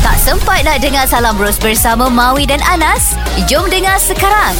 Tak sempat nak dengar Salam Bros bersama Maui dan Anas? Jom dengar sekarang.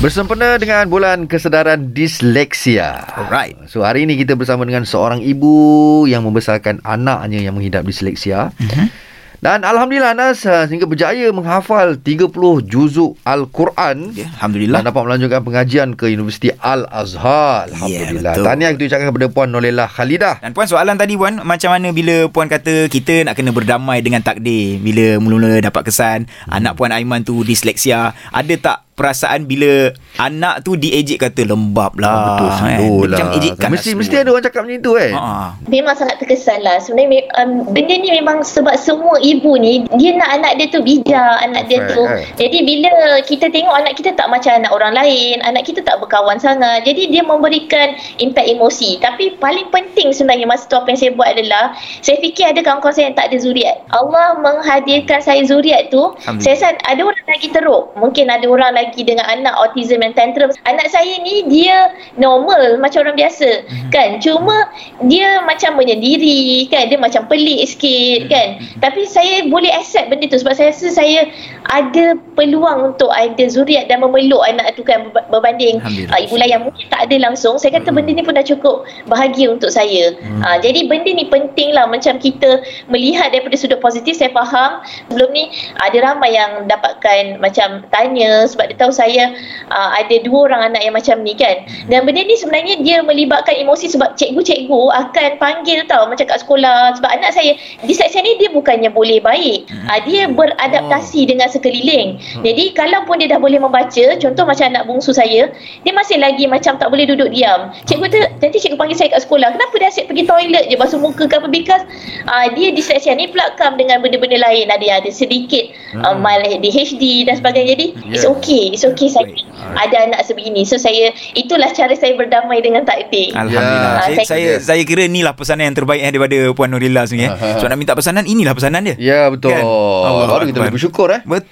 Bersempena dengan bulan kesedaran disleksia. Alright. So hari ini kita bersama dengan seorang ibu yang membesarkan anaknya yang mengidap disleksia. Mm-hmm. Dan Alhamdulillah Anas uh, sehingga berjaya menghafal 30 juzuk Al-Quran. Ya, Alhamdulillah. Dan dapat melanjutkan pengajian ke Universiti Al-Azhar. Alhamdulillah. betul. Tahniah kita ucapkan kepada Puan Nolela Khalidah. Dan Puan soalan tadi Puan Macam mana bila Puan kata Kita nak kena berdamai dengan takdir Bila mula-mula dapat kesan hmm. Anak Puan Aiman tu disleksia Ada tak perasaan bila anak tu diejek kata lembab lah Betul, kan? lah. Macam ejekkan Mesti, lah mesti ada orang cakap macam tu kan? Ha. Memang sangat terkesan lah. Sebenarnya um, benda ni memang sebab semua ibu ni, dia nak anak dia tu bijak, anak dia Perfect, tu. eh. Jadi bila kita tengok anak kita tak macam anak orang lain, anak kita tak berkawan sangat. Jadi dia memberikan impact emosi. Tapi paling penting sebenarnya masa tu apa yang saya buat adalah, saya fikir ada kawan-kawan saya yang tak ada zuriat. Allah menghadirkan saya zuriat tu, saya rasa ada orang lagi teruk. Mungkin ada orang lagi dengan anak autism and tantrum. Anak saya ni dia normal macam orang biasa Mhm. kan. Cuma dia macam menyendiri kan. Dia macam pelik sikit Mhm. kan. Tapi saya boleh accept benda tu sebab saya rasa saya ada peluang untuk ada zuriat dan memeluk anak tu kan berba- berbanding. Uh, ibu lain yang mungkin tak ada langsung. Saya kata Mhm. benda ni pun dah cukup bahagia untuk saya. Mhm. Uh, jadi benda ni penting lah macam kita melihat daripada sudut positif saya faham. Sebelum ni ada ramai yang dapatkan macam tanya sebab dia tahu saya uh, ada dua orang anak yang macam ni kan. Dan benda ni sebenarnya dia melibatkan emosi sebab cikgu-cikgu akan panggil tau macam kat sekolah. Sebab anak saya disleksia ni dia bukannya boleh baik. Uh, dia beradaptasi dengan sekeliling jadi kalau pun dia dah boleh membaca contoh macam anak bungsu saya dia masih lagi macam tak boleh duduk diam cikgu tu nanti cikgu panggil saya kat sekolah kenapa dia asyik pergi toilet je basuh muka ke apa because uh, dia disleksia ni pula come dengan benda-benda lain ada yang ada sedikit uh, mild ADHD dan sebagainya jadi it's Yeah. okay it's okay saya ada anak sebegini so saya itulah cara saya berdamai dengan takdir Alhamdulillah. Ya. Saya, Ah, saya saya kira inilah pesanan yang terbaik eh, daripada Puan Nurila sebenarnya. Aha. So nak minta pesanan inilah pesanan dia. Ya, betul. Kan? Allah Baru kita boleh bersyukur eh. Betul.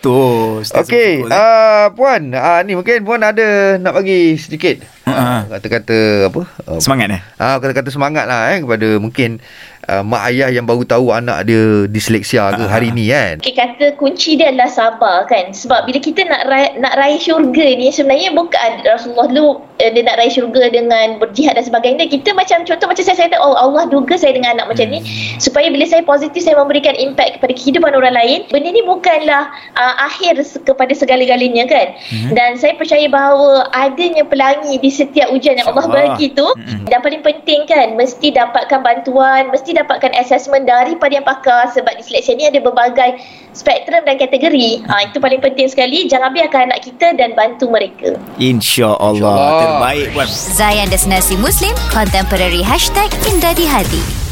Ustaz Okey, uh, Puan, uh, ni mungkin Puan ada nak bagi sedikit. Uh, kata-kata apa? Uh, Semangat eh. Ah, kata-kata semangat lah eh kepada mungkin uh, mak ayah yang baru tahu anak dia disleksia ke Ah. hari ni kan. Okay, kata kunci dia adalah sabar kan sebab bila kita nak raih, nak raih syurga ni sebenarnya bukan Rasulullah dulu eh, dia nak raih syurga dengan berjihad dan sebagainya kita macam contoh macam saya saya kata oh Allah duga saya dengan anak macam ni supaya bila saya positif saya memberikan impact kepada kehidupan orang lain benda ni bukanlah uh, akhir kepada segala-galanya kan dan saya percaya bahawa adanya pelangi di setiap ujian yang Allah bagi tu Mm-mm. dan paling penting kan mesti dapatkan bantuan mesti dapatkan assessment daripada yang pakar sebab disleksia ni ada berbagai spektrum dan kategori ha, itu paling penting sekali jangan biarkan anak kita dan bantu mereka InsyaAllah. InsyaAllah. Terbaik. Zayan Destinasi Muslim Contemporary Hashtag Indah di Hati